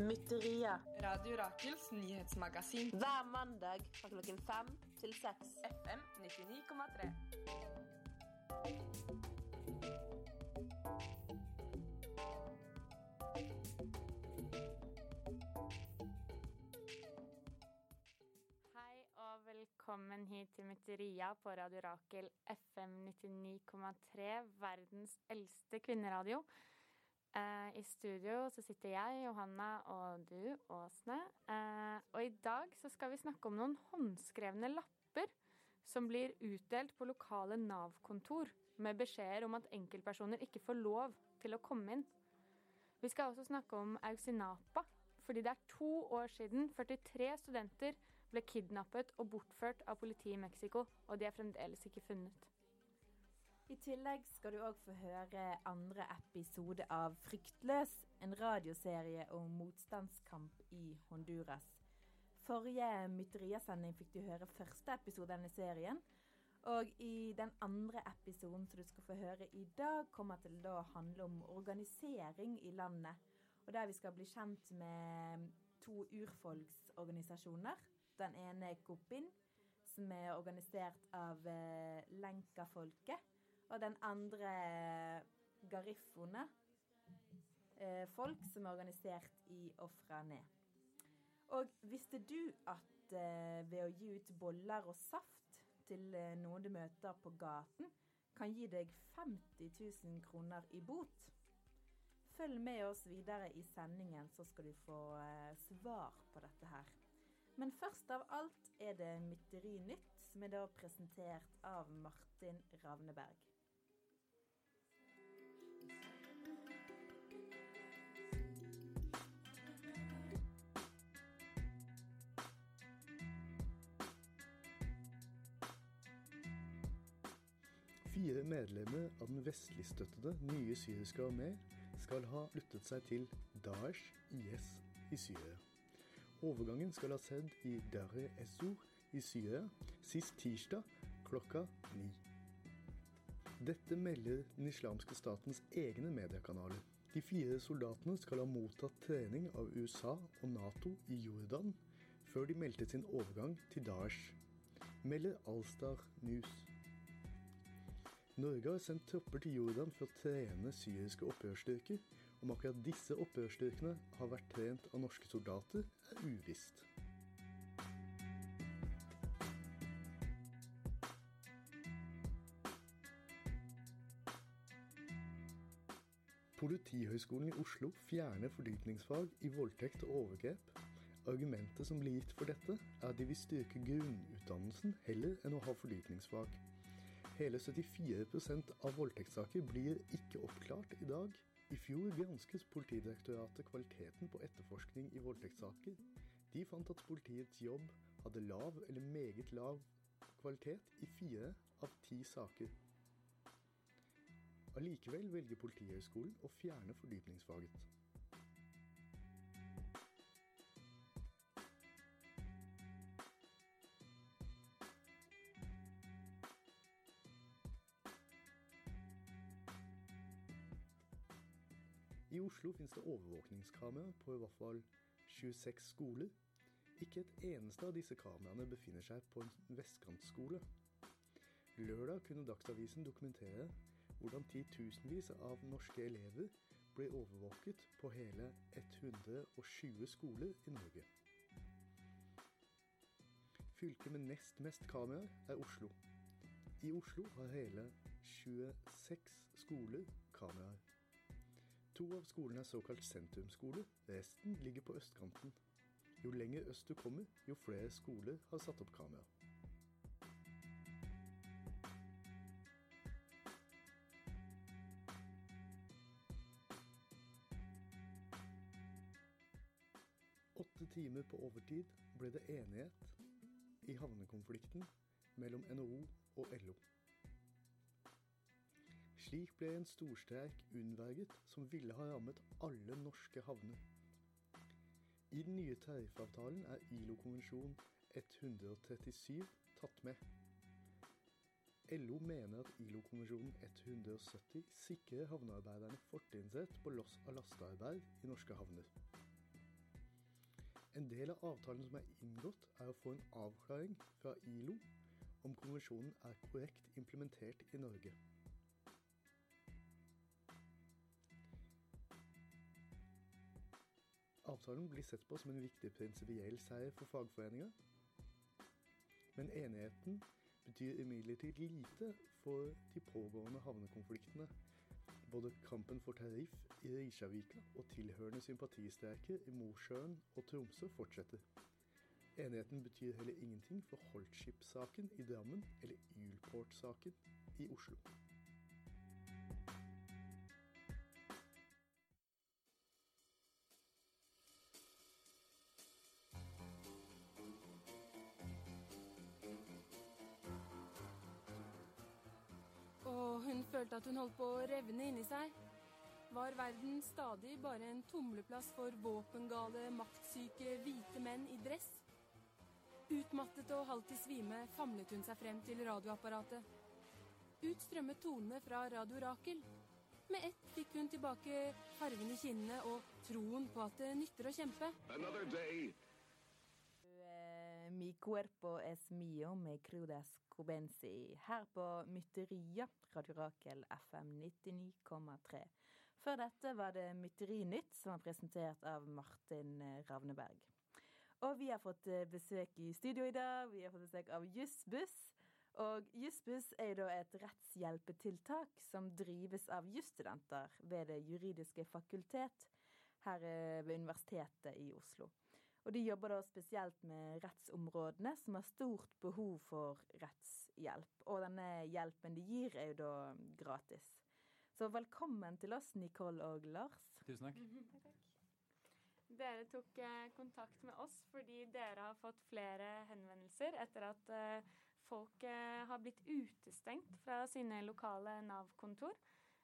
Mytteriet. Radio Rakels nyhetsmagasin. Hver mandag fra klokken fem til seks. FM 99,3. Velkommen hit til Mytteria på Radio Rakel FM 99,3, verdens eldste kvinneradio. Eh, I studio så sitter jeg, Johanna, og du, Åsne. Eh, og i dag så skal vi snakke om noen håndskrevne lapper som blir utdelt på lokale Nav-kontor med beskjeder om at enkeltpersoner ikke får lov til å komme inn. Vi skal også snakke om Ausinapa, fordi det er to år siden 43 studenter ble kidnappet og bortført av politiet i Mexico, og de er fremdeles ikke funnet. I tillegg skal du òg få høre andre episode av Fryktløs, en radioserie om motstandskamp i Honduras. Forrige Mytteria-sending fikk du høre første episode av denne serien. Og i den andre episoden som du skal få høre i dag, kommer til å handle om organisering i landet. Og der vi skal bli kjent med to urfolksorganisasjoner. Den ene er Kopin, som er organisert av eh, Lenka-folket. Og den andre Garifone. Eh, folk som er organisert i Ofrane. Og visste du at eh, ved å gi ut boller og saft til eh, noen du møter på gaten, kan gi deg 50 000 kroner i bot? Følg med oss videre i sendingen, så skal du få eh, svar på dette her. Men først av alt er det Mytteri Nytt, som er da presentert av Martin Ravneberg. Fire medlemmer av den vestligstøttede nye syriske armé skal ha sluttet seg til Daesh IS i Syria. Overgangen skal ha skjedd i Darre Essor i Syria sist tirsdag klokka ni. Dette melder den islamske statens egne mediekanaler. De fire soldatene skal ha mottatt trening av USA og Nato i Jordan før de meldte sin overgang til Daesh, melder Alstar News. Norge har sendt tropper til Jordan for å trene syriske opprørsstyrker. Om akkurat disse opprørsstyrkene har vært trent av norske soldater, er uvisst. Politihøgskolen i Oslo fjerner fordypningsfag i voldtekt og overgrep. Argumentet som blir gitt for dette, er at de vil styrke grunnutdannelsen heller enn å ha fordypningsfag. Hele 74% av voldtektssaker blir ikke oppklart i dag. I fjor gransket Politidirektoratet kvaliteten på etterforskning i voldtektssaker. De fant at politiets jobb hadde lav eller meget lav kvalitet i fire av ti saker. Allikevel velger Politihøgskolen å fjerne fordypningsfaget. Oslo finnes det overvåkningskamera på i hvert fall 26 skoler. Ikke et eneste av disse kameraene befinner seg på en vestkantskole. Lørdag kunne Dagsavisen dokumentere hvordan titusenvis av norske elever ble overvåket på hele 120 skoler i Norge. Fylket med nest mest kameraer er Oslo. I Oslo har hele 26 skoler kameraer. To av skolene er såkalt sentrumsskoler, resten ligger på østkanten. Jo lenger øst du kommer, jo flere skoler har satt opp kamera. Åtte timer på overtid ble det enighet i havnekonflikten mellom NHO og LO. Slik ble en storstreik unnverget som ville ha rammet alle norske havner. I den nye tariffavtalen er ILO-konvensjon 137 tatt med. LO mener at ILO-konvensjonen 170 sikrer havnearbeiderne fortrinnsrett på loss av lastearbeid i norske havner. En del av avtalen som er inngått, er å få en avklaring fra ILO om konvensjonen er korrekt implementert i Norge. Avtalen blir sett på som en viktig prinsipiell seier for fagforeninga, men enigheten betyr imidlertid lite for de pågående havnekonfliktene. Både kampen for tariff i Risavika og tilhørende sympatistreiker i Mosjøen og Tromsø fortsetter. Enigheten betyr heller ingenting for Holtskip-saken i Drammen eller Ylport-saken i Oslo. At hun holdt på å revne inni seg. Var verden stadig bare en tumleplass for våpengale, maktsyke hvite menn i dress? Utmattet og halvt i svime famlet hun seg frem til radioapparatet. Ut strømmet tonene fra Radio Rakel. Med ett fikk hun tilbake fargen i kinnene og troen på at det nytter å kjempe. Another day. Eh, Mi cuerpo es mio me Crudes Cobenzi her på Mytteria, Radio Rakel FM 99,3. Før dette var det Mytterinytt, som var presentert av Martin eh, Ravneberg. Og vi har fått eh, besøk i studio i dag. Vi har fått besøk av Jussbuss. Og Jussbuss er da et rettshjelpetiltak som drives av jusstudenter ved Det juridiske fakultet her eh, ved Universitetet i Oslo. Og de jobber da spesielt med rettsområdene som har stort behov for rettshjelp. Og denne hjelpen de gir, er jo da gratis. Så velkommen til oss, Nicole og Lars. Tusen takk. Dere tok eh, kontakt med oss fordi dere har fått flere henvendelser etter at eh, folk eh, har blitt utestengt fra sine lokale Nav-kontor.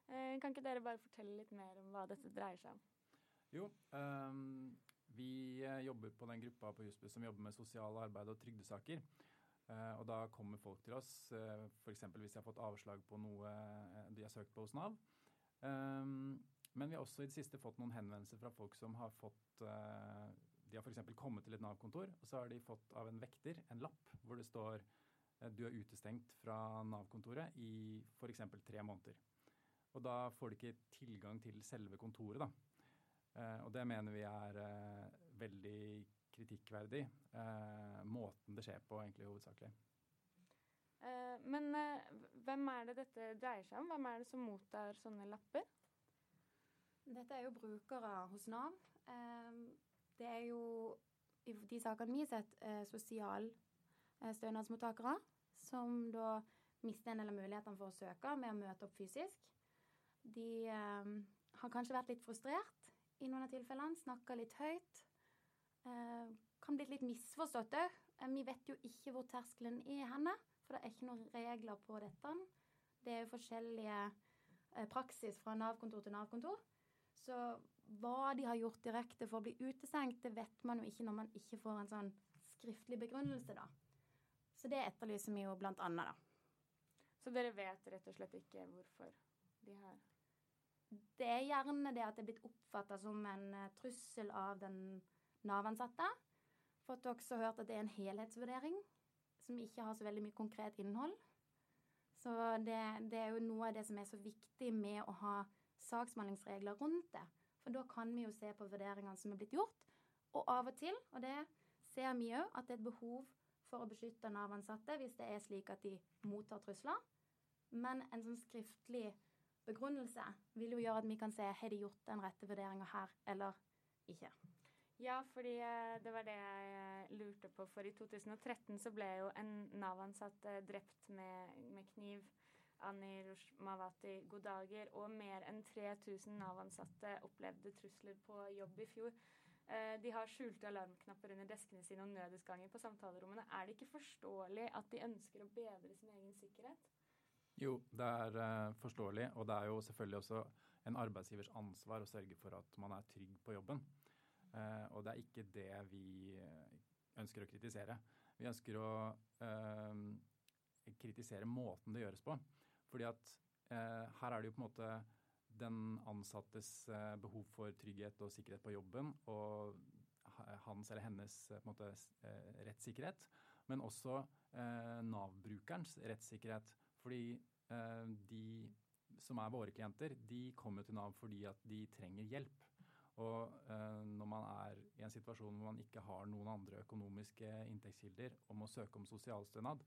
Eh, kan ikke dere bare fortelle litt mer om hva dette dreier seg om? Jo, ehm, vi eh, jobber på den gruppa på Husby som jobber med sosiale arbeid og trygdesaker. Eh, og da kommer folk til oss, uh, f.eks. hvis de har fått avslag på noe eh, de har søkt på hos Nav. Ehm, men vi har også i det siste fått noen henvendelser fra folk som har fått eh, De har f.eks. kommet til et Nav-kontor, og så har de fått av en vekter en lapp hvor det står eh, du er utestengt fra Nav-kontoret i f.eks. tre måneder. Og da får de ikke tilgang til selve kontoret, da. Eh, og det mener vi er eh, veldig kritikkverdig. Eh, måten det skjer på, egentlig hovedsakelig. Eh, men hvem er det dette dreier seg om? Hvem er det som mottar sånne lapper? Dette er jo brukere hos Nav. Det er jo i de sakene vi har sett, sosialstønadsmottakere som da mister en del av mulighetene for å søke med å møte opp fysisk. De har kanskje vært litt frustrert i noen av tilfellene, snakka litt høyt. Eh, kan blitt litt misforstått òg. Vi vet jo ikke hvor terskelen er henne, for det er ikke noen regler på dette. Det er jo forskjellige eh, praksis fra Nav-kontor til Nav-kontor. Så hva de har gjort direkte for å bli utestengt, det vet man jo ikke når man ikke får en sånn skriftlig begrunnelse, da. Så det etterlyser vi jo blant annet, da. Så dere vet rett og slett ikke hvorfor de har Det er gjerne det at det er blitt oppfatta som en eh, trussel av den Nav-ansatte. Fått også hørt at det er en helhetsvurdering som ikke har så veldig mye konkret innhold. Så det, det er jo noe av det som er så viktig med å ha saksbehandlingsregler rundt det. For da kan vi jo se på vurderingene som er blitt gjort. Og av og til, og det ser vi òg, at det er et behov for å beskytte Nav-ansatte hvis det er slik at de mottar trusler. Men en sånn skriftlig begrunnelse vil jo gjøre at vi kan se har de gjort den rette vurderinga her eller ikke. Ja, fordi eh, det var det jeg lurte på. For i 2013 så ble jo en Nav-ansatt eh, drept med, med kniv. Anni Rushmawati Godager. Og mer enn 3000 Nav-ansatte opplevde trusler på jobb i fjor. Eh, De har skjulte alarmknapper under deskene sine og nødutganger på samtalerommene. Er det ikke forståelig at de ønsker å bedre sin egen sikkerhet? Jo, det er uh, forståelig, og det er jo selvfølgelig også en arbeidsgivers ansvar å sørge for at man er trygg på jobben. Uh, og det er ikke det vi eh, ønsker å kritisere. Vi ønsker å uh, kritisere måten det gjøres på. Fordi at her er det jo på en måte den ansattes eh, behov for trygghet og sikkerhet på jobben og hans eller hennes måte, rettssikkerhet, men også Nav-brukerens rettssikkerhet. Fordi eh, de som er våre klienter, de kommer til Nav fordi at de trenger hjelp. Og eh, når man er i en situasjon hvor man ikke har noen andre økonomiske inntektskilder og må søke om sosialstønad,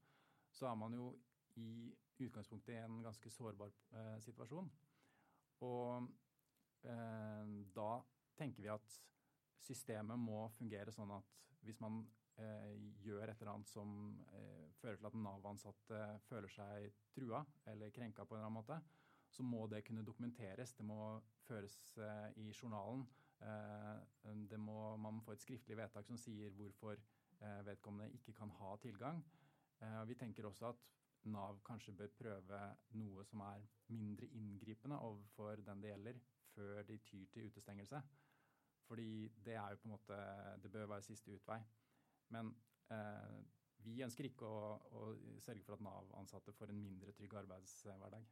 så er man jo i utgangspunktet i en ganske sårbar eh, situasjon. Og eh, da tenker vi at systemet må fungere sånn at hvis man gjør et eller annet som eh, fører til at Nav-ansatte føler seg trua eller krenka på en eller annen måte, så må det kunne dokumenteres. Det må føres eh, i journalen. Eh, det må, man må få et skriftlig vedtak som sier hvorfor eh, vedkommende ikke kan ha tilgang. Vi tenker også at Nav kanskje bør prøve noe som er mindre inngripende overfor den det gjelder, før de tyr til utestengelse. Fordi det er jo på en måte Det bør være siste utvei. Men eh, vi ønsker ikke å, å sørge for at Nav-ansatte får en mindre trygg arbeidshverdag.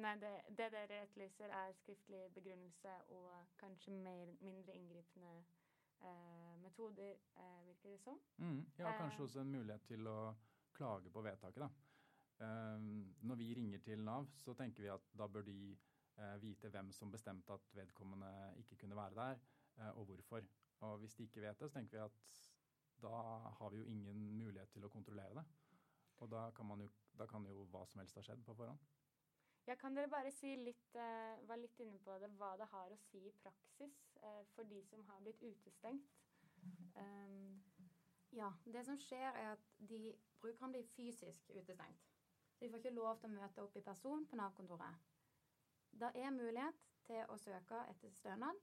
Nei, det, det dere etterlyser, er skriftlig begrunnelse og kanskje mer, mindre inngripende eh, metoder, eh, virker det som. Mm, ja, kanskje eh. også en mulighet til å klage på vedtaket, da. Eh, når vi ringer til Nav, så tenker vi at da bør de eh, vite hvem som bestemte at vedkommende ikke kunne være der, og hvorfor. Og hvis de ikke vet det, så tenker vi at da har vi jo ingen mulighet til å kontrollere det. Og da kan, jo, da kan jo hva som helst ha skjedd på forhånd. Ja, kan dere bare si litt, uh, var litt inne på det, hva det har å si i praksis uh, for de som har blitt utestengt? Um. ja, det som skjer er at de brukerne blir fysisk utestengt. De får ikke lov til å møte opp i person på Nav-kontoret. Det er mulighet til å søke etter stønad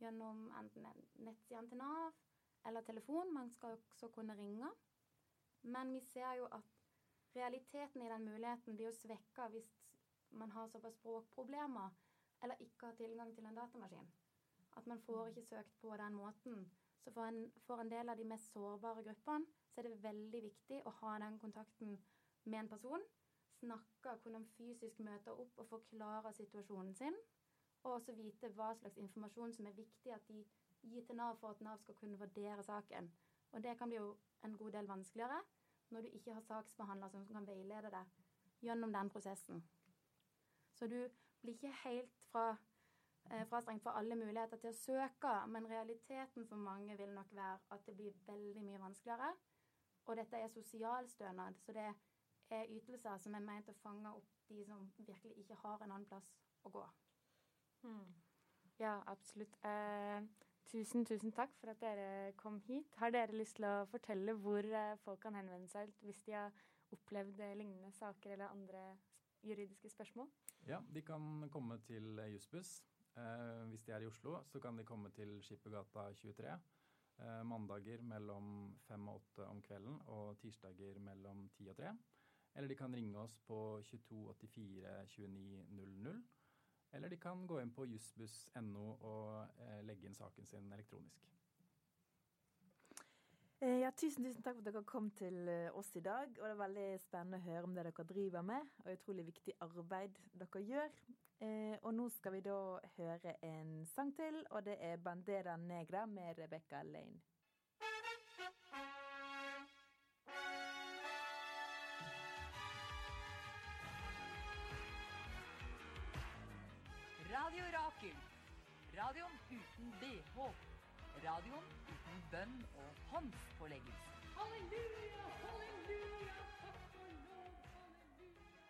gjennom enten nettsiden til Nav eller telefon. Man skal også kunne ringe. Men vi ser jo at realiteten i den muligheten blir jo svekka hvis man har såpass språkproblemer eller ikke har tilgang til en datamaskin. At man får ikke søkt på den måten. Så for en, for en del av de mest sårbare gruppene så er det veldig viktig å ha den kontakten med en person. Snakke, kunne fysisk møte opp og forklare situasjonen sin. Og også vite hva slags informasjon som er viktig at de gir til Nav for at Nav skal kunne vurdere saken. Og det kan bli jo en god del vanskeligere når du ikke har saksbehandler som kan veilede deg gjennom den prosessen. Så du blir ikke helt fra, eh, frastrengt for alle muligheter til å søke, men realiteten for mange vil nok være at det blir veldig mye vanskeligere. Og dette er sosialstønad, så det er ytelser som er ment å fange opp de som virkelig ikke har en annen plass å gå. Hmm. Ja, absolutt. Eh, tusen, tusen takk for at dere kom hit. Har dere lyst til å fortelle hvor eh, folk kan henvende seg hvis de har opplevd lignende saker eller andre juridiske spørsmål? Ja, de kan komme til Jussbuss. Eh, hvis de er i Oslo, så kan de komme til Skippergata 23. Eh, mandager mellom fem og åtte om kvelden og tirsdager mellom ti og tre. Eller de kan ringe oss på 2284 2900. Eller de kan gå inn på jussbuss.no og eh, legge inn saken sin elektronisk. Eh, ja, tusen, tusen takk for at dere kom til eh, oss i dag. Og det er veldig spennende å høre om det dere driver med, og utrolig viktig arbeid dere gjør. Og nå skal vi da høre en sang til, og det er 'Bandera Negra' med Rebecca Lane. Radioen uten bh. Radioen uten bønn og håndspåleggelse. Halleluja, halleluja, takk for lov, halleluja.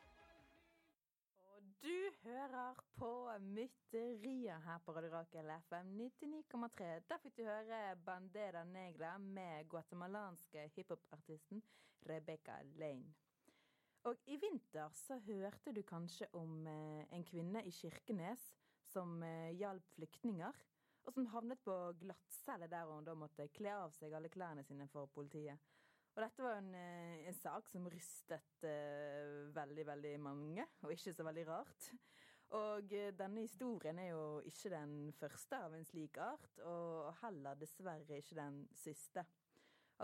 Og du hører på Mytteriet her på Radio Rakel FM 99,3. Der fikk du høre Bandera Negra med guatemalanske hiphopartisten Rebecca Lane. Og i vinter så hørte du kanskje om eh, en kvinne i Kirkenes som eh, hjalp flyktninger og som havnet på glattcelle der hun da måtte kle av seg alle klærne sine for politiet. Og dette var en, eh, en sak som rystet uh, veldig, veldig mange, og ikke så veldig rart. Og uh, denne historien er jo ikke den første av en slik art, og heller dessverre ikke den siste.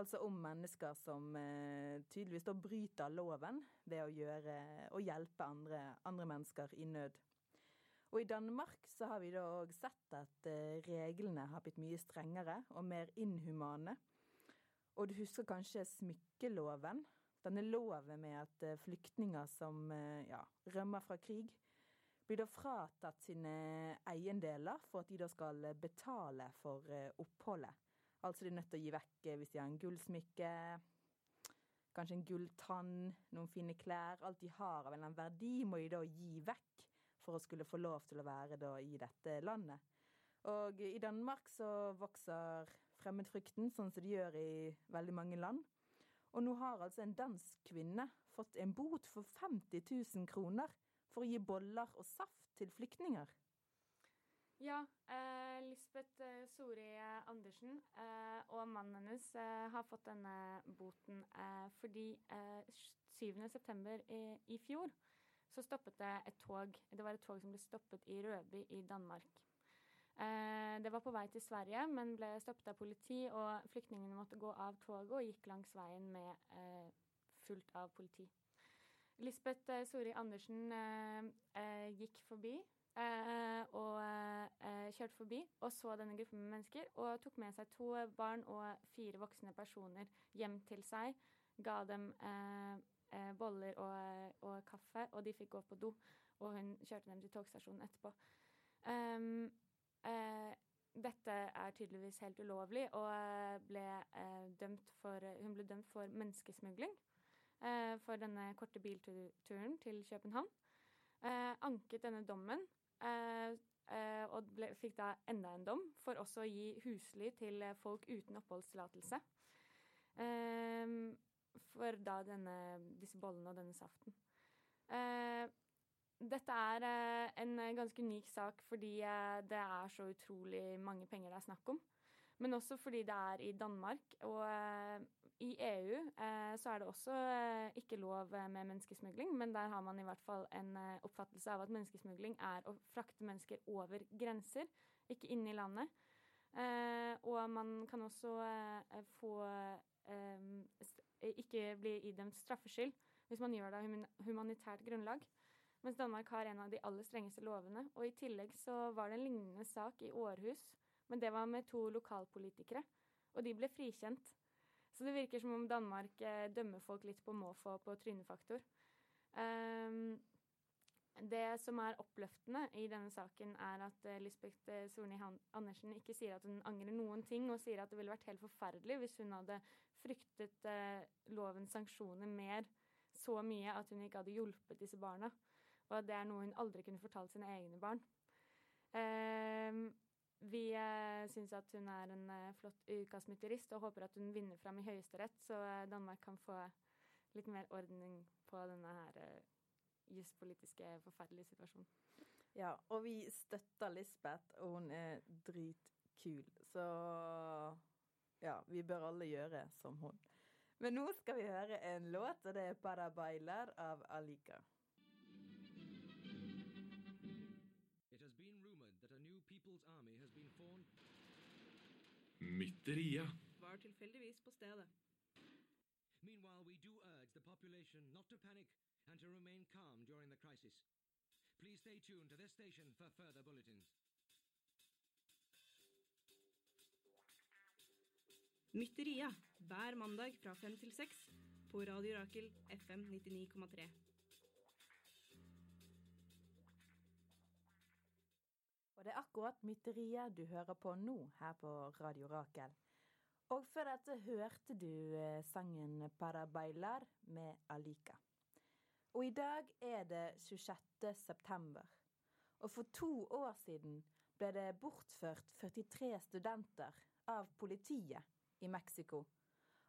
Altså om mennesker som uh, tydeligvis da bryter loven ved å, gjøre, å hjelpe andre, andre, mennesker i nød. Og I Danmark så har vi da òg sett at eh, reglene har blitt mye strengere og mer inhumane. Og du husker kanskje smykkeloven? Denne loven med at eh, flyktninger som eh, ja, rømmer fra krig, blir da fratatt sine eiendeler for at de da skal betale for oppholdet. Altså de er nødt til å gi vekk hvis de har en gullsmykke, kanskje en gulltann, noen fine klær. Alt de har av en eller annen verdi, må de da gi vekk for å skulle få lov til å være da i dette landet. Og i Danmark så vokser fremmedfrykten, sånn som det gjør i veldig mange land. Og nå har altså en dansk kvinne fått en bot for 50 000 kroner for å gi boller og saft til flyktninger. Ja, eh, Lisbeth eh, Sori Andersen eh, og mannen hennes eh, har fått denne boten eh, fordi 7.9. Eh, I, i fjor så stoppet det et tog. Det var et tog som ble stoppet i Rødby i Danmark. det var på vei til Sverige, men ble stoppet av politi, og flyktningene måtte gå av toget og gikk langs veien med fullt av politi. Lisbeth Sori Andersen gikk forbi Eh, og eh, kjørte forbi og så denne gruppen med mennesker og tok med seg to barn og fire voksne personer hjem til seg. Ga dem eh, boller og, og, kaffe, og de fikk gå på do. Og hun kjørte dem til togstasjonen etterpå. Um, dette er tydeligvis helt ulovlig, og ble, for, hun ble dømt for menneskesmugling for denne korte bilturen til København. anket denne dommen Eh, eh, og ble, fikk da enda en dom for også å gi husly til folk uten oppholdstillatelse. Eh, for da denne, disse bollene og denne saften. dette er en ganske unik sak fordi det er så utrolig mange penger det er snakk om. Men også fordi det er i Danmark. Og eh, i EU eh, så er det også eh, ikke lov med menneskesmugling, men der har man i hvert fall en oppfattelse av at menneskesmugling er å frakte mennesker over grenser, ikke inne i landet. og man kan også få ikke bli idømt straffskyld hvis man gjør det av humanitært grunnlag. Mens Danmark har en av de aller strengeste lovene. Og i tillegg så var det en lignende sak i Århus men det var med to lokalpolitikere, og de ble frikjent. Så det virker som om Danmark eh, dømmer folk litt på måfå på trynefaktor. Um, det som er oppløftende i denne saken, er at uh, Lisbeth Sorni Andersen ikke sier at hun angrer noen ting, og sier at det ville vært helt forferdelig hvis hun hadde fryktet uh, lovens sanksjoner mer så mye at hun ikke hadde hjulpet disse barna. Og at det er noe hun aldri kunne fortalt sine egne barn. Um, vi eh, syns at hun er en eh, flott ukasmytterist og håper at hun vinner fram i Høyesterett, så eh, Danmark kan få litt mer ordning på denne her eh, juspolitiske forferdelige situasjonen. Ja, og vi støtter Lisbeth, og hun er dritkul. Så ja, vi bør alle gjøre som hun. Men nå skal vi høre en låt, og det er 'Para Bailar' av Alika. Mytteria. Var tilfeldigvis på stedet. Meanwhile, we do urge the population not to panic and to remain calm during the crisis. Please stay tuned to this station for further bulletins. Mytteria hver mandag fra fem til seks på Radio Rakel FM 99,3. Og det er akkurat mytteriet du hører på nå her på Radio Rakel. Og før dette hørte du eh, sangen 'Para Bailar' med Alika. Og i dag er det 26. september. Og for to år siden ble det bortført 43 studenter av politiet i Mexico.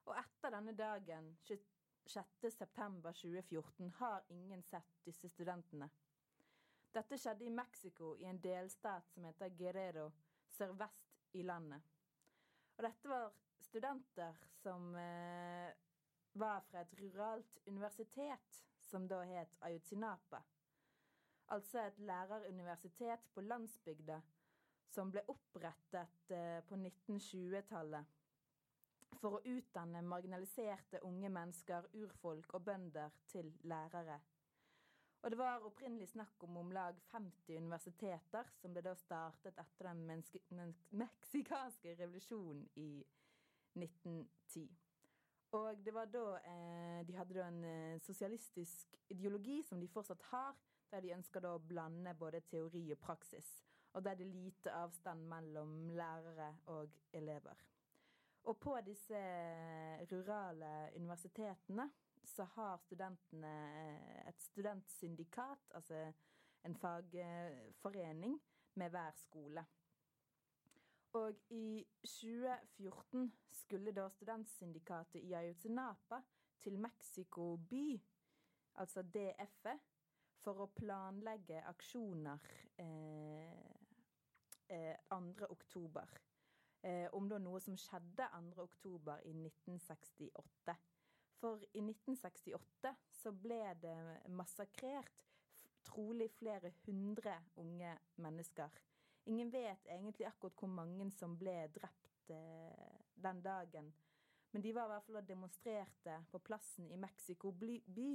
Og etter denne dagen, 26. september 2014, har ingen sett disse studentene. Dette skjedde i Mexico, i en delstat som heter Guerrero, sørvest i landet. Og dette var studenter som eh, var fra et ruralt universitet, som da het Ayutzinapa. Altså et læreruniversitet på landsbygda som ble opprettet eh, på 1920-tallet. For å utdanne marginaliserte unge mennesker, urfolk og bønder til lærere. Og det var opprinnelig snakk om om lag 50 universiteter, som ble da startet etter den meksikanske revolusjonen i 1910. Og det var da eh, de hadde da en eh, sosialistisk ideologi, som de fortsatt har, der de ønsker da å blande både teori og praksis. Og der det er lite avstand mellom lærere og elever. Og på disse eh, rurale universitetene så har studentene eh, et studentsyndikat, altså en fagforening, med hver skole. Og i 2014 skulle da studentsyndikatet i Ayotzinapa til Mexico by, altså DF-et, for å planlegge aksjoner eh, eh, 2. oktober. Eh, om da noe som skjedde 2. oktober i 1968. For i 1968 så ble det massakrert trolig flere hundre unge mennesker. Ingen vet egentlig akkurat hvor mange som ble drept eh, den dagen. Men de var i hvert fall og demonstrerte på plassen i Mexico by.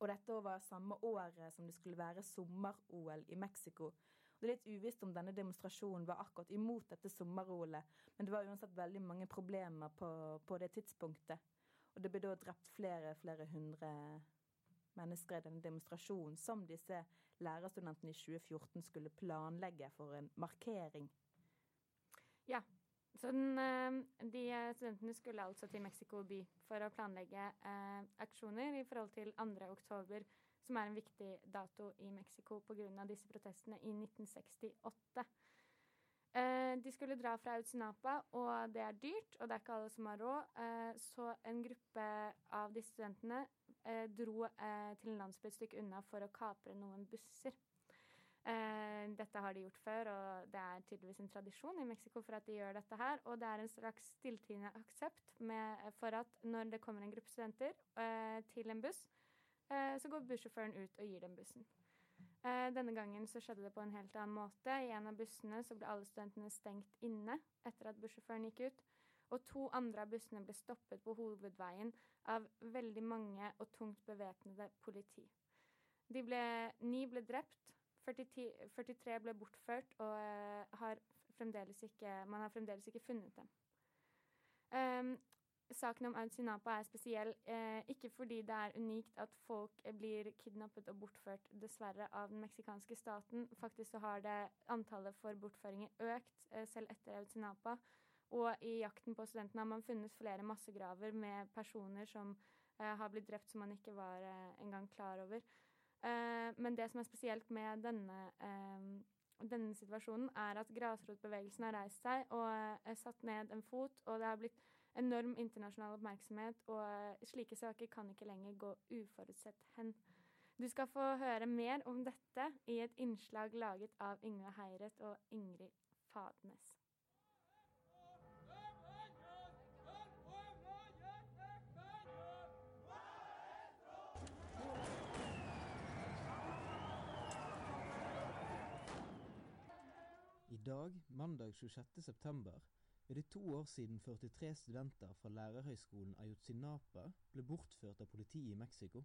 Og dette var samme året som det skulle være sommer-OL i Mexico. Det er litt uvisst om denne demonstrasjonen var akkurat imot dette sommer-OL-et, men det var uansett veldig mange problemer på, på det tidspunktet. Og det ble da drept flere, flere hundre mennesker i denne demonstrasjonen som disse lærerstudentene i 2014 skulle planlegge for en markering. Ja. Så den, eh, de studentene skulle altså til Mexico by for å planlegge eh, aksjoner i forhold til 2. oktober, som er en viktig dato i Mexico pga. disse protestene i 1968. Eh, de skulle dra fra Utsinapa, og det er dyrt, og det er ikke alle som har råd. Eh, så en gruppe av disse studentene eh, dro til en landsby et stykke unna for å kapre noen busser. Dette har de gjort før, og det er tydeligvis en tradisjon i Mexico for at de gjør dette her. Og det er en slags stilltiende aksept med, for at når det kommer en gruppe studenter til en buss, så går bussjåføren ut og gir dem bussen. Eh, denne gangen så skjedde det på en helt annen måte. I en av bussene så ble alle studentene stengt inne etter at bussjåføren gikk ut. Og to andre av bussene ble stoppet på hovedveien av veldig mange og tungt bevæpnede politi. Ble, ni ble drept, 40, 43 ble bortført, og eh, har ikke, man har fremdeles ikke funnet dem. Ehm, saken om Ayotzinapa er spesiell, eh, ikke fordi det er unikt at folk eh, blir kidnappet og bortført, dessverre, av den meksikanske staten. Faktisk så har det antallet for bortføringer økt eh, selv etter Ayotzinapa. Og i jakten på studentene har man funnet flere massegraver med personer som eh, har blitt drept som man ikke var eh, engang klar over. Eh, men det som er spesielt med denne, denne situasjonen, er at grasrotbevegelsen har reist seg og satt ned en fot, og det har blitt enorm internasjonal oppmerksomhet, og slike saker kan ikke lenger gå uforutsett hen. Du skal få høre mer om dette i et innslag laget av Yngve Heiret og Ingrid Fadnes. I dag, mandag 26. er det to år siden 43 studenter fra lærerhøyskolen Ayotzinapa ble bortført av politiet i Mexico.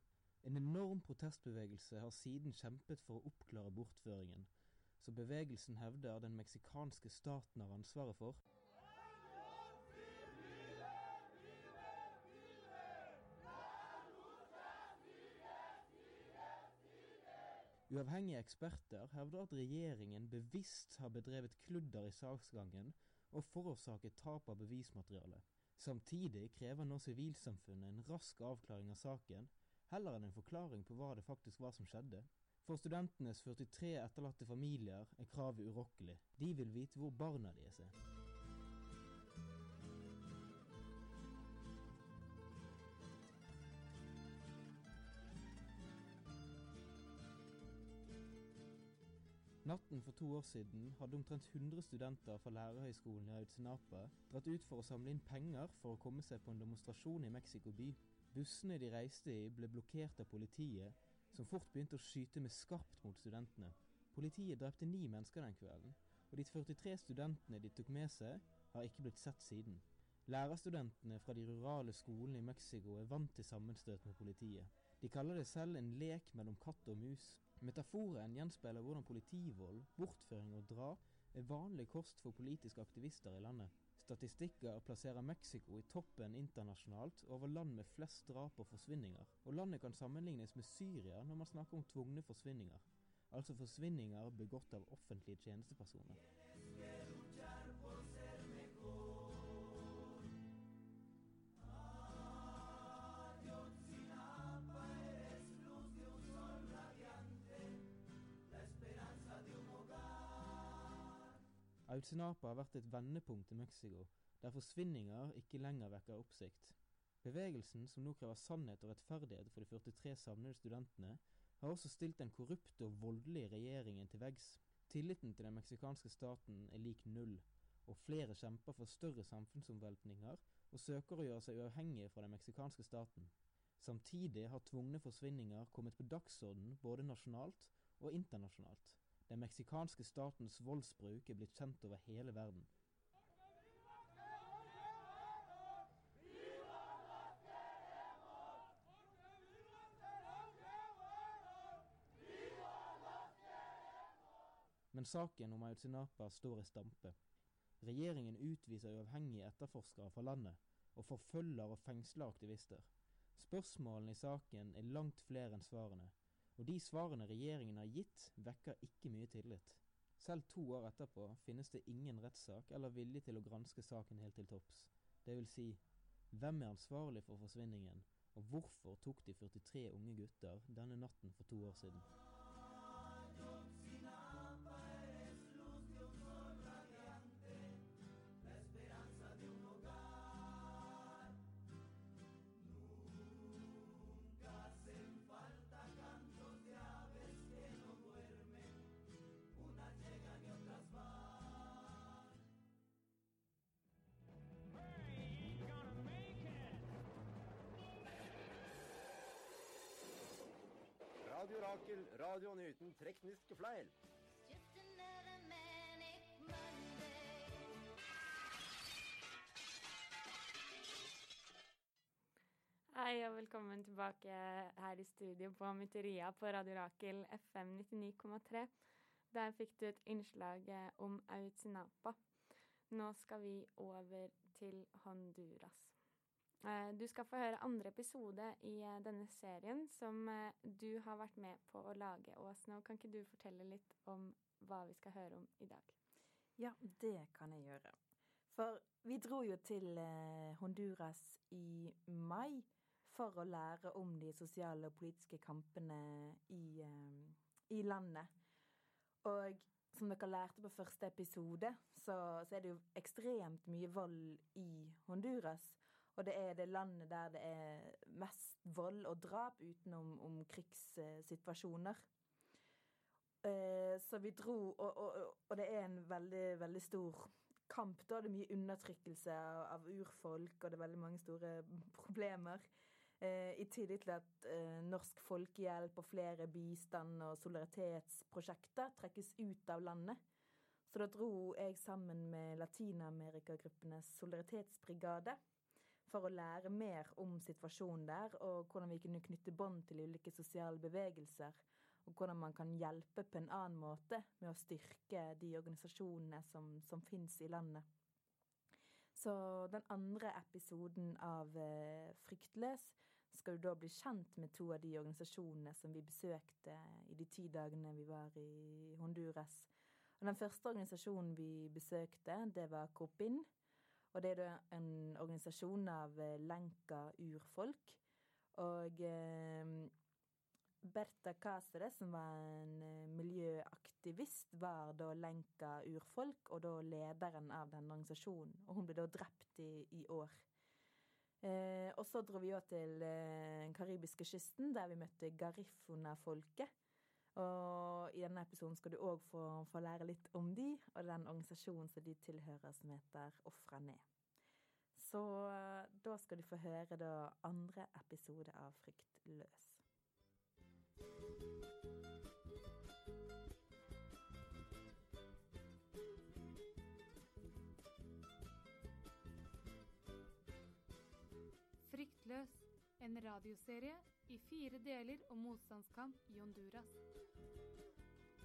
En enorm protestbevegelse har siden kjempet for å oppklare bortføringen, så bevegelsen hevder den meksikanske staten har ansvaret for. Uavhengige eksperter hevder at regjeringen bevisst har bedrevet kludder i saksgangen og forårsaket tap av bevismateriale. Samtidig krever nå sivilsamfunnet en rask avklaring av saken, heller enn en forklaring på hva det faktisk var som skjedde. For studentenes 43 etterlatte familier er kravet urokkelig. De vil vite hvor barna deres er. Natten for to år siden hadde omtrent 100 studenter fra lærerhøgskolen i Ayotzinapa dratt ut for å samle inn penger for å komme seg på en demonstrasjon i Mexico by. Bussene de reiste i ble blokkert av politiet, som fort begynte å skyte med skarpt mot studentene. Politiet drepte ni mennesker den kvelden, og de 43 studentene de tok med seg, har ikke blitt sett siden. Lærerstudentene fra de rurale skolene i Mexico er vant til sammenstøt med politiet. De kaller det selv en lek mellom katt og mus. Metaforen gjenspeiler hvordan politivold, bortføring og drap er vanlig kost for politiske aktivister i landet. Statistikker plasserer Mexico i toppen internasjonalt over land med flest drap og forsvinninger, og landet kan sammenlignes med Syria når man snakker om tvungne forsvinninger, altså forsvinninger begått av offentlige tjenestepersoner. Ayotzinapa har vært et vendepunkt i Mexico, der forsvinninger ikke lenger vekker oppsikt. Bevegelsen, som nå krever sannhet og rettferdighet for de 43 savnede studentene, har også stilt den korrupte og voldelige regjeringen til veggs. Tilliten til den meksikanske staten er lik null, og flere kjemper for større samfunnsomveltninger og søker å gjøre seg uavhengige fra den meksikanske staten. Samtidig har tvungne forsvinninger kommet på dagsorden både nasjonalt og internasjonalt. Den meksikanske statens voldsbruk er blitt kjent over hele verden. Men saken om Ayotzinapa står i stampe. Regjeringen utviser uavhengige etterforskere fra landet, og forfølger og fengsler aktivister. Spørsmålene i saken er langt flere enn svarene, og de svarene regjeringen har gitt, vekker ikke mye tillit. Selv to år etterpå finnes det ingen rettssak eller vilje til å granske saken helt til topps. Det vil si, hvem er ansvarlig for forsvinningen, og hvorfor tok de 43 unge gutter denne natten for to år siden? Radio radioen uten tekniske fleil. Hei og velkommen tilbake her i studio på Mytteria på Radio Rakel FM 99,3. Der fikk du et innslag eh, om Autsinapa. Nå skal vi over til Honduras. Eh, Du skal få høre andre episode i eh, denne serien som eh, du har vært med på å lage, Åsne. Kan ikke du fortelle litt om hva vi skal høre om i dag? Ja, det kan jeg gjøre. For vi dro jo til Honduras i mai for å lære om de sosiale og politiske kampene i, i landet. Og som dere lærte på første episode, så, så er det jo ekstremt mye vold i Honduras. Og det er det landet der det er mest vold og drap utenom om krigssituasjoner. Eh, så vi dro, og, og, og det er en veldig, veldig stor kamp. Da det er mye undertrykkelse av, urfolk, og det er veldig mange store problemer. Eh, I tillegg til at eh, Norsk Folkehjelp og flere bistand- og solidaritetsprosjekter trekkes ut av landet. Så da dro jeg sammen med Latin-Amerikagruppenes solidaritetsbrigade for å lære mer om situasjonen der, og hvordan vi kunne knytte bånd til ulike sosiale bevegelser. Og hvordan man kan hjelpe på en annen måte med å styrke de organisasjonene som, som fins i landet. Så den andre episoden av eh, Fryktløs skal du da bli kjent med to av de organisasjonene som vi besøkte i de ti dagene vi var i Honduras. Og den første organisasjonen vi besøkte, det var Copin. Og det er en organisasjon av eh, lenka urfolk. Og eh, Berta Cáceres, som var en eh, miljøaktivist, var da lenka urfolk, og da lederen av denne organisasjonen. Og hun ble da drept i, i år. Eh, og så dro vi òg til den karibiske kysten, der vi møtte Garifuna-folket. Og i denne episoden skal du òg få, få, lære litt om de, og den organisasjonen som de tilhører, som heter Ofra ned. Så da skal du få høre da andre episode av Fryktløs. Fryktløs, en radioserie i fire deler om motstandskamp i Honduras.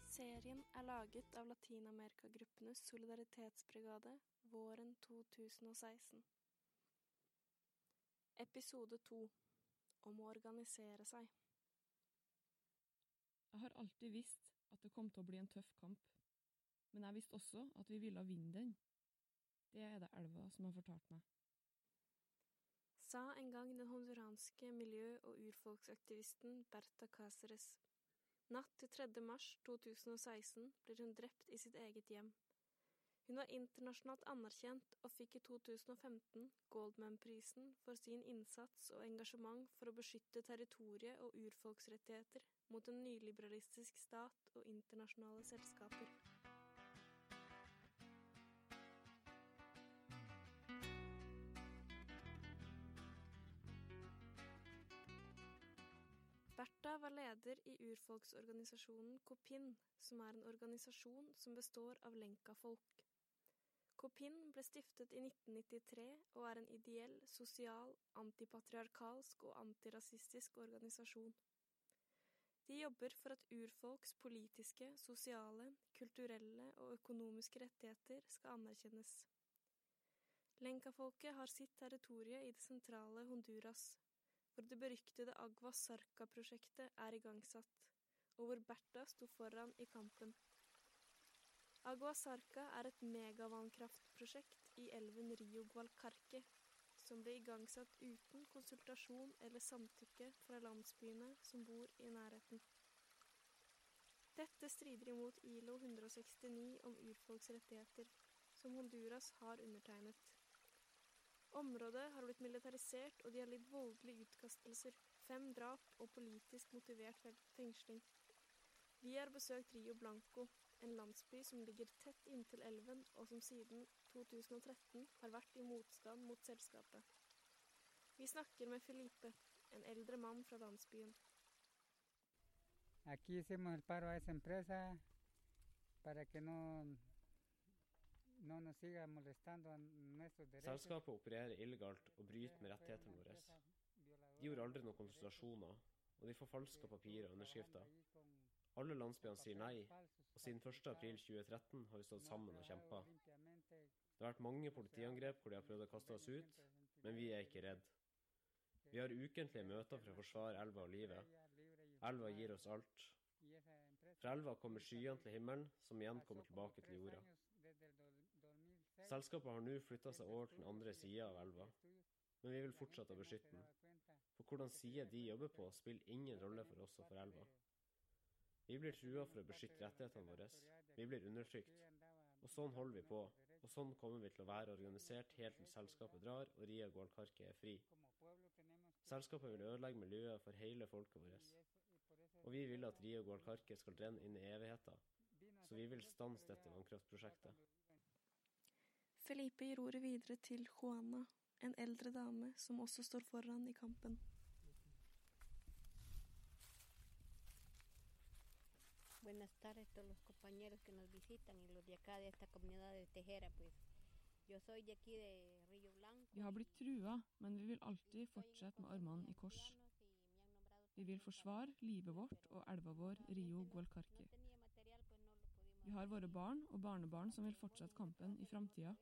Serien er laget av Latin-Amerika-gruppenes solidaritetsbrigade våren 2016. Episode to om å organisere seg. Jeg har alltid visst at det kom til å bli en tøff kamp, men jeg visste også at vi ville vinne den. Det er det elva som har fortalt meg. Sa en gang den honduranske miljø- og urfolksaktivisten Berta Cáceres. Natt til 3. mars 2016 blir hun drept i sitt eget hjem. Hun var internasjonalt anerkjent og fikk i 2015 Goldman-prisen for sin innsats og engasjement for å beskytte territoriet og urfolksrettigheter mot en nyliberalistisk stat og internasjonale selskaper. Bertha var leder i urfolksorganisasjonen Kopin, som er en organisasjon som består av lenka-folk. Kopin ble stiftet i 1993 og er en ideell, sosial, antipatriarkalsk og antirasistisk organisasjon. De jobber for at urfolks politiske, sosiale, kulturelle og økonomiske rettigheter skal anerkjennes. Lenka-folket har sitt territorie i det sentrale Honduras, hvor det beryktede Agua Sarka-prosjektet er igangsatt, og hvor Bertha sto foran i kampen. Agua Sarka er et megavannkraftprosjekt i elven Rio Gualcarque, som ble igangsatt uten konsultasjon eller samtykke fra landsbyene som bor i nærheten. Dette strider imot ILO 169 om urfolksrettigheter, som Honduras har undertegnet. Området har blitt militarisert, og de har lidd voldelige utkastelser, fem drap og politisk motivert fengsling. Vi har besøkt Rio Blanco, en landsby som ligger tett inntil elven, og som siden 2013 har vært i motstand mot selskapet. Vi snakker med Felipe, en eldre mann fra landsbyen. Aquí hicimos el paro a esa empresa para que no, Selskapet opererer illegalt og bryter med rettighetene våre. De gjorde aldri noen konsultasjoner, og de forfalska papirer og underskrifter. Alle landsbyene sier nei, og siden 1.4.2013 har vi stått sammen og kjempa. Det har vært mange politiangrep hvor de har prøvd å kaste oss ut, men vi er ikke redd. Vi har ukentlige møter for å forsvare elva og livet. Elva gir oss alt. Fra elva kommer skyene til himmelen, som igjen kommer tilbake til jorda. Selskapet har nå flytta seg over til den andre sida av elva, men vi vil fortsette å beskytte den. For hvordan side de jobber på, spiller ingen rolle for oss og for elva. Vi blir trua for å beskytte rettighetene våre. Vi blir undertrykt. Og sånn holder vi på. Og sånn kommer vi til å være organisert helt til selskapet drar og Ria Gualcarque er fri. Selskapet vil ødelegge miljøet for hele folket vårt. Og vi vil at Ria Gualcarque skal drenne inn i evigheten. Så vi vil stanse dette vannkraftprosjektet. Felipe gir ordet videre til Juana, en eldre dame som også står foran i kampen. Buenas tardes a todos los compañeros que nos visitan y los de acá de esta comunidad de Tejera, pues. Yo soy de aquí de Río Blanco. Vi har blitt trua, men vi vil alltid fortsette med armene i kors. Vi vil forsvare livet vårt og elva vår Rio Gualcarque. Vi har våre barn og barnebarn som vil fortsette kampen i framtida.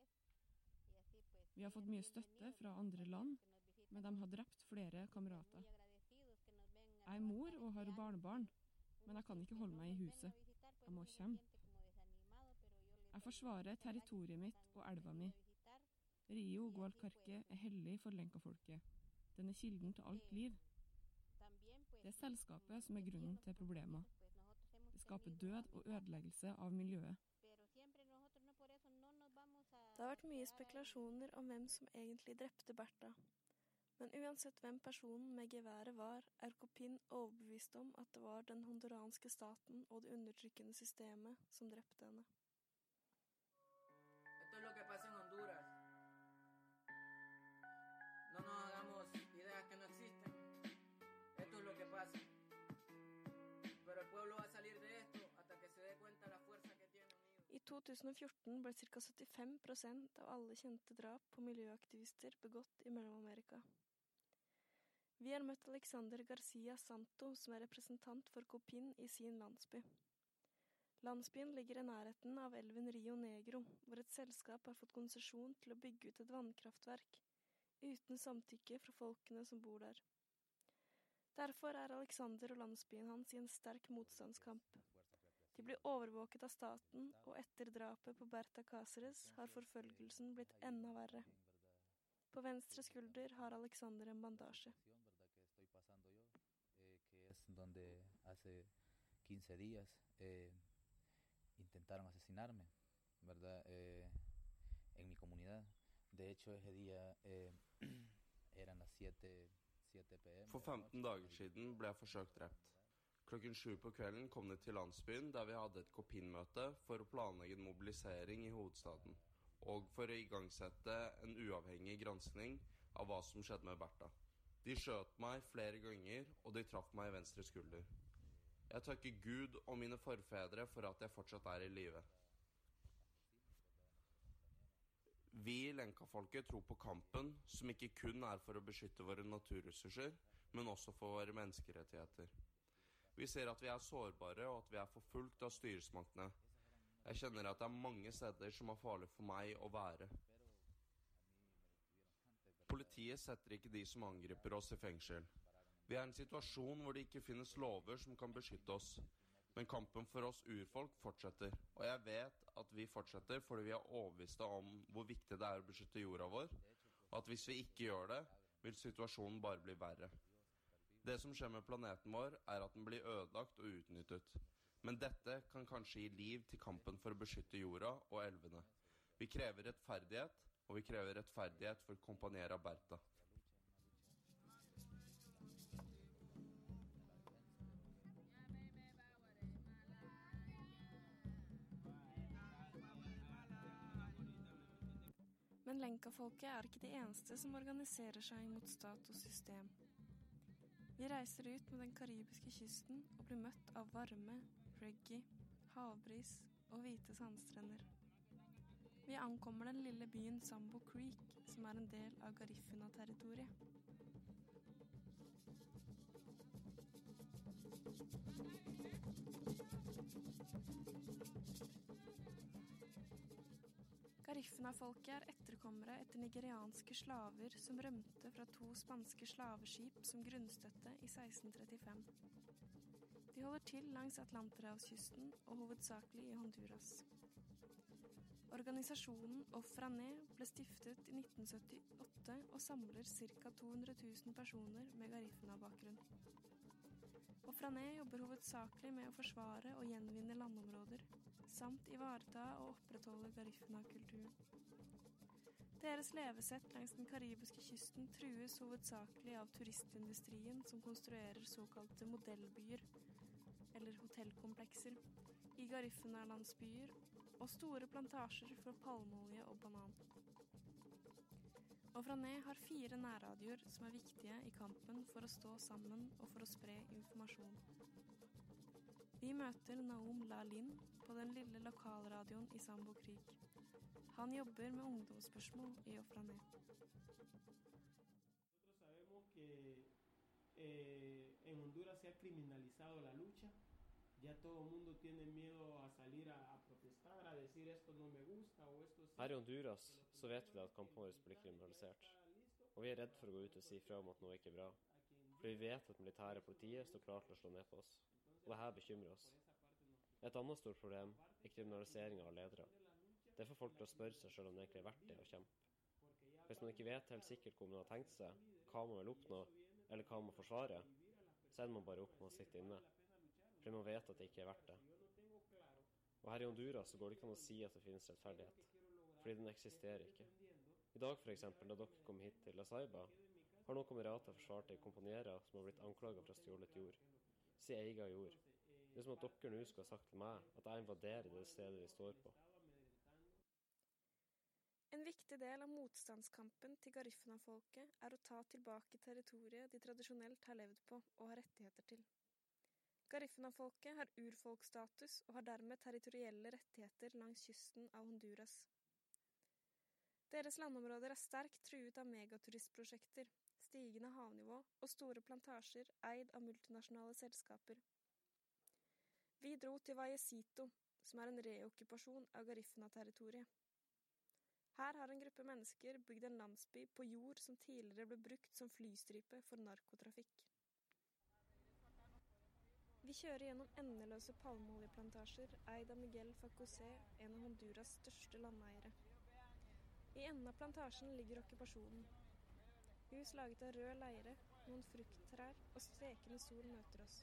Vi har fått mye støtte fra andre land, men de har drept flere kamerater. Jeg er mor og har barnebarn, men jeg kan ikke holde meg i huset. Jeg må kjempe. Jeg forsvarer territoriet mitt og elva mi. Rio Gualcarque er hellig for lenkafolket. Den er kilden til alt liv. Det er selskapet som er grunnen til problemer. Det død og ødeleggelse av miljøet. Det har vært mye spekulasjoner om hvem som egentlig drepte Bertha. Men uansett hvem personen med geværet var, er Copin overbevist om at det var den honduranske staten og det undertrykkende systemet som drepte henne. 2014 ble ca. 75% av alle kjente drap på miljøaktivister begått i Mellom-Amerika. Vi har møtt Alexander Garcia Santo, som er representant for Copin i sin landsby. Landsbyen ligger i nærheten av elven Rio Negro, hvor et selskap har fått konsesjon til å bygge ut et vannkraftverk, uten samtykke fra folkene som bor der. Derfor er Alexander og landsbyen hans i en sterk motstandskamp. De blir overvåket av staten, og etter drapet på Berta Cáceres har forfølgelsen blitt enda verre. På venstre skulder har Alexander en bandasje. eh, que es donde hace 15 días eh, intentaron asesinarme, ¿verdad? Eh, en mi comunidad. De hecho, ese día eh, eran las 7, 7 pm. For 15 dager siden ble jeg forsøkt drept. Klokken sju på kvelden kom de til landsbyen der vi hadde et Kopin-møte for å planlegge en mobilisering i hovedstaden, og for å igangsette en uavhengig granskning av hva som skjedde med Bertha. De skjøt meg flere ganger, og de traff meg i venstre skulder. Jeg takker Gud og mine forfedre for at jeg fortsatt er i live. Vi i Lenka-folket tror på kampen, som ikke kun er for å beskytte våre naturressurser, men også for våre menneskerettigheter. Vi ser at vi er sårbare, og at vi er forfulgt av styresmaktene. Jeg kjenner at det er mange steder som er farlig for meg å være. Politiet setter ikke de som angriper oss i fengsel. Vi er i en situasjon hvor det ikke finnes lover som kan beskytte oss. Men kampen for oss urfolk fortsetter, og jeg vet at vi fortsetter fordi vi er overbeviste om hvor viktig det er å beskytte jorda vår, og at hvis vi ikke gjør det, vil situasjonen bare bli verre. Det som skjer med planeten vår, er at den blir ødelagt og utnyttet. Men dette kan kanskje gi liv til kampen for å beskytte jorda og elvene. Vi krever rettferdighet, og vi krever rettferdighet for Companiera Berta. Men lenkafolket er ikke de eneste som organiserer seg mot stat og system. Vi reiser ut med den karibiske kysten og blir møtt av varme, reggae, havbris og hvite sandstrender. Vi ankommer den lille byen Sambo Creek, som er en del av Garifuna-territoriet. Garifuna-folket er etterkommere etter nigerianske slaver som rømte fra to spanske slaveskip som grunnstøtte i 1635. De holder til langs Atlanterhavskysten og hovedsakelig i Honduras. Organisasjonen Ofrané ble stiftet i 1978 og samler ca. 200 000 personer med Garifna-bakgrunn. Ofrané jobber hovedsakelig med å forsvare og gjenvinne landområder, samt ivareta og opprettholde Garifuna-kulturen. Deres levesett langs den karibiske kysten trues hovedsakelig av turistindustrien som konstruerer såkalte modellbyer, eller hotellkomplekser, i Garifuna-landsbyer og store plantasjer for palmeolje og banan. Og Frané har fire nærradioer som er viktige i kampen for å stå sammen og for å spre informasjon. Vi møter Naum Lalin på den lille lokalradioen i Sambo Creek. Han jobber med ungdomsspørsmål i Ofrané. Sabemos que eh, en Honduras se ha criminalizado la lucha. Ya todo el mundo tiene miedo a salir a, a protestar, a decir esto no me gusta o esto sí. Her i Honduras så vet vi at kampen vår blir kriminalisert. Og vi er redd for å gå ut og si fra om at noe ikke er bra. For vi vet at militære politiet står klar til å slå ned på oss. Og dette bekymrer oss. Et annet stort problem er kriminaliseringa av ledere. Det får folk til å spørre seg sjøl om det egentlig er verdt det å kjempe. Hvis man ikke vet helt sikkert hvor man har tenkt seg, hva man vil oppnå, eller hva man forsvarer, så ender man bare opp med å sitte inne. Fordi man vet at det ikke er verdt det. Og her i Honduras så går det ikke an å si at det finnes rettferdighet. Fordi den eksisterer ikke. I dag f.eks., da dere kom hit til La Saiba, har noen kamerater forsvart ei kompaniera som har blitt anklaga for å ha stjålet jord. Si eiga jord. Det er som at dere nå skulle ha sagt til meg at jeg invaderer det stedet vi står på. En viktig del av motstandskampen til Garifuna-folket er å ta tilbake territoriet de tradisjonelt har levd på og har rettigheter til. Garifuna-folket har urfolksstatus og har dermed territorielle rettigheter langs kysten av Honduras. Deres landområder er sterkt truet av megaturistprosjekter, stigende havnivå og store plantasjer eid av multinasjonale selskaper. Vi dro til Vallecito, som er en reokkupasjon av Garifuna-territoriet. Her har en gruppe mennesker bygd en landsby på jord som tidligere ble brukt som flystripe for narkotrafikk. Vi kjører gjennom endeløse palmeoljeplantasjer eid av Miguel Facosé, en av Honduras største landeiere. I enden av plantasjen ligger okkupasjonen. Hus laget av rød leire, noen frukttrær og stekende sol møter oss.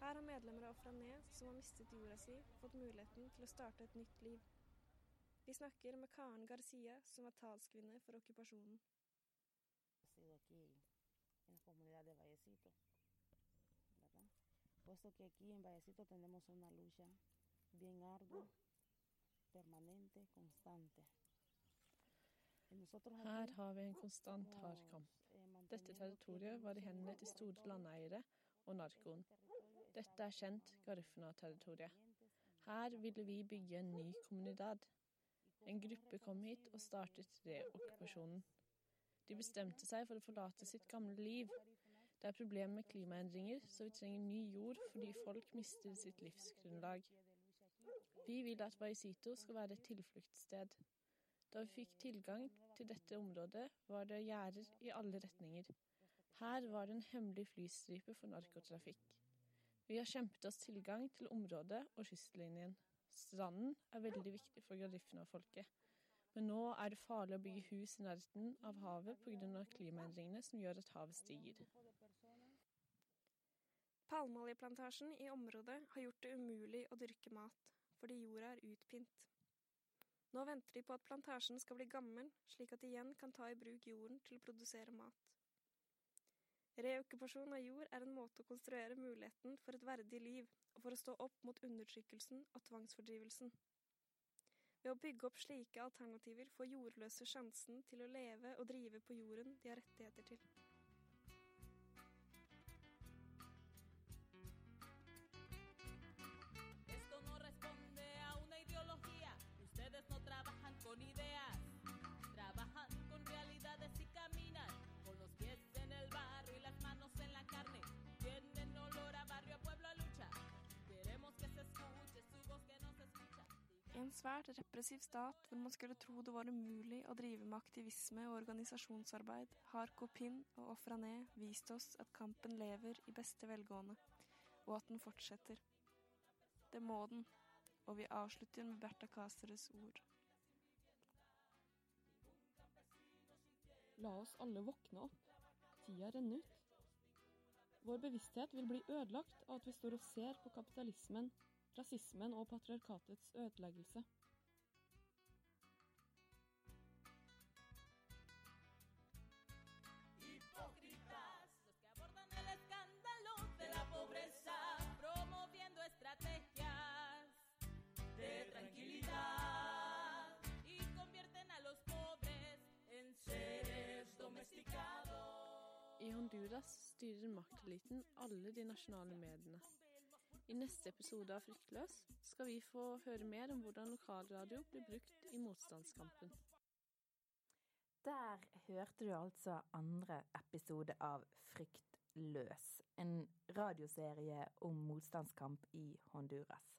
Her har medlemmer av Ofrané, som har mistet jorda si, fått muligheten til å starte et nytt liv. Vi snakker med Karen Garcia, som er talskvinne for okkupasjonen. Puesto que aquí en Vallecito tenemos una lucha bien ardua, permanente, constante. Her har vi en konstant hard kamp. Dette territoriet var i hendene til store landeiere og narkoen. Dette er kjent Garifuna-territoriet. Her ville vi bygge en ny kommunidad. En gruppe kom hit og startet reokkupasjonen. De bestemte seg for å forlate sitt gamle liv. Det er problemer med klimaendringer, så vi trenger ny jord fordi folk mister sitt livsgrunnlag. Vi vil at Vaisito skal være et tilfluktssted. Da vi fikk tilgang til dette området, var det gjerder i alle retninger. Her var det en hemmelig flystripe for narkotrafikk. Vi har kjempet oss tilgang til området og kystlinjen. Stranden er veldig viktig for Garifuna-folket. Men nå er det farlig å bygge hus i nærheten av havet pga. klimaendringene som gjør at havet stiger. Palmeoljeplantasjen i området har gjort det umulig å dyrke mat, fordi jorda er utpint. Nå venter de på at plantasjen skal bli gammel, slik at de igjen kan ta i bruk jorden til å produsere mat. Reokkupasjon av jord er en måte å konstruere muligheten for et verdig liv, og for å stå opp mot undertrykkelsen og tvangsfordrivelsen. Ved å bygge opp slike alternativer får jordløse sjansen til å leve og drive på jorden de har rettigheter til. I en svært repressiv stat hvor man skulle tro det var umulig å drive med aktivisme og organisasjonsarbeid, har Kopin og Ofrané vist oss at kampen lever i beste velgående, og at den fortsetter. Det må den, og vi avslutter med Berta Caceres ord. La oss alle våkne opp. Tida renner ut. Vår bevissthet vil bli ødelagt av at vi står og ser på kapitalismen, rasismen og patriarkatets ødeleggelse. Hipócritas, los que abordan el escándalo de la pobreza, promoviendo estrategias de tranquilidad y convierten a los pobres en seres domesticados. I Honduras styrer makteliten alle de nasjonale mediene. I neste episode av Fryktløs skal vi få høre mer om hvordan lokalradio blir brukt i motstandskampen. Der hørte du altså andre episode av Fryktløs, en radioserie om motstandskamp i Honduras.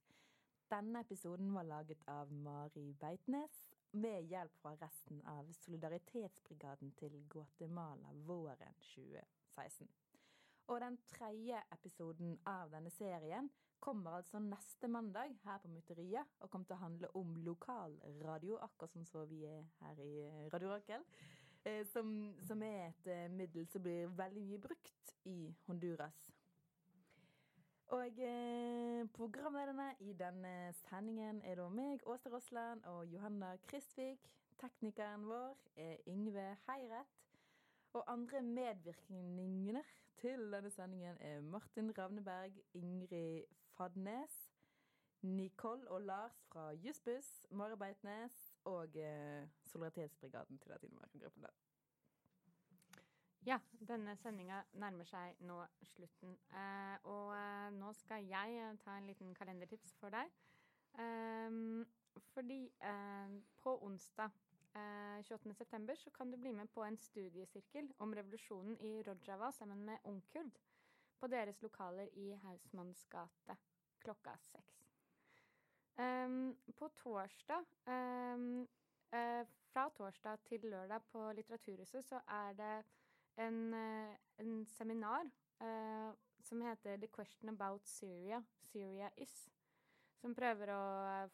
Denne episoden var laget av Mari Beitnes med hjelp fra resten av Solidaritetsbrigaden til Guatemala våren 2016. Og den tredje episoden av denne serien kommer altså neste mandag her på Mutteriet og kommer til å handle om lokalradio, akkurat som som vi er her i Radio Rakel. Eh, som, som er et eh, middel som blir veldig mye brukt i Honduras. Og eh, programlederne i denne sendingen er da meg, Åste Rosland og Johanna Kristvik. Teknikeren vår er Yngve Heiret. Og andre medvirkninger til denne sendingen er Martin Ravneberg, Ingrid Fadnes, Nicole og Lars fra Jussbuss, Mari Beitnes og eh, Solidaritetsbrigaden til Latin-Amerika-gruppen. Ja, denne sendinga nærmer seg nå slutten. Eh, og eh, nå skal jeg eh, ta en liten kalendertips for deg. Ehm, fordi eh, på onsdag eh, 28.9., så kan du bli med på en studiesirkel om revolusjonen i Rojava sammen med Ungkurd på deres lokaler i Hausmanns gate klokka seks. Um, på torsdag um, uh, Fra torsdag til lørdag på Litteraturhuset så er det en, uh, en seminar uh, som heter The Question About Syria, Syria Is. Som prøver å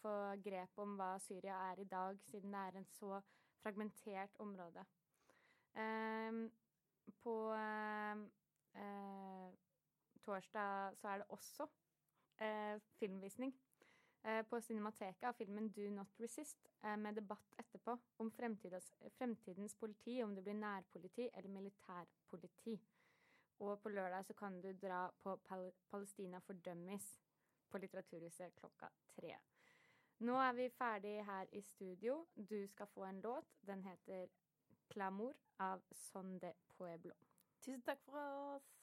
få grep om hva Syria er i dag, siden det er en så fragmentert område. Eh, på torsdag så er det også filmvisning Eh, på Cinemateket av filmen Do Not Resist, eh, med debatt etterpå om fremtidens, fremtidens, politi, om det blir nærpoliti eller militærpoliti. Og på lørdag så kan du dra på Pal Palestina for Dummies på Litteraturhuset klokka tre. Nå er vi ferdig her i studio. Du skal få en låt. Den heter 'Clamor' av Son de Pueblo. Tusen takk for oss.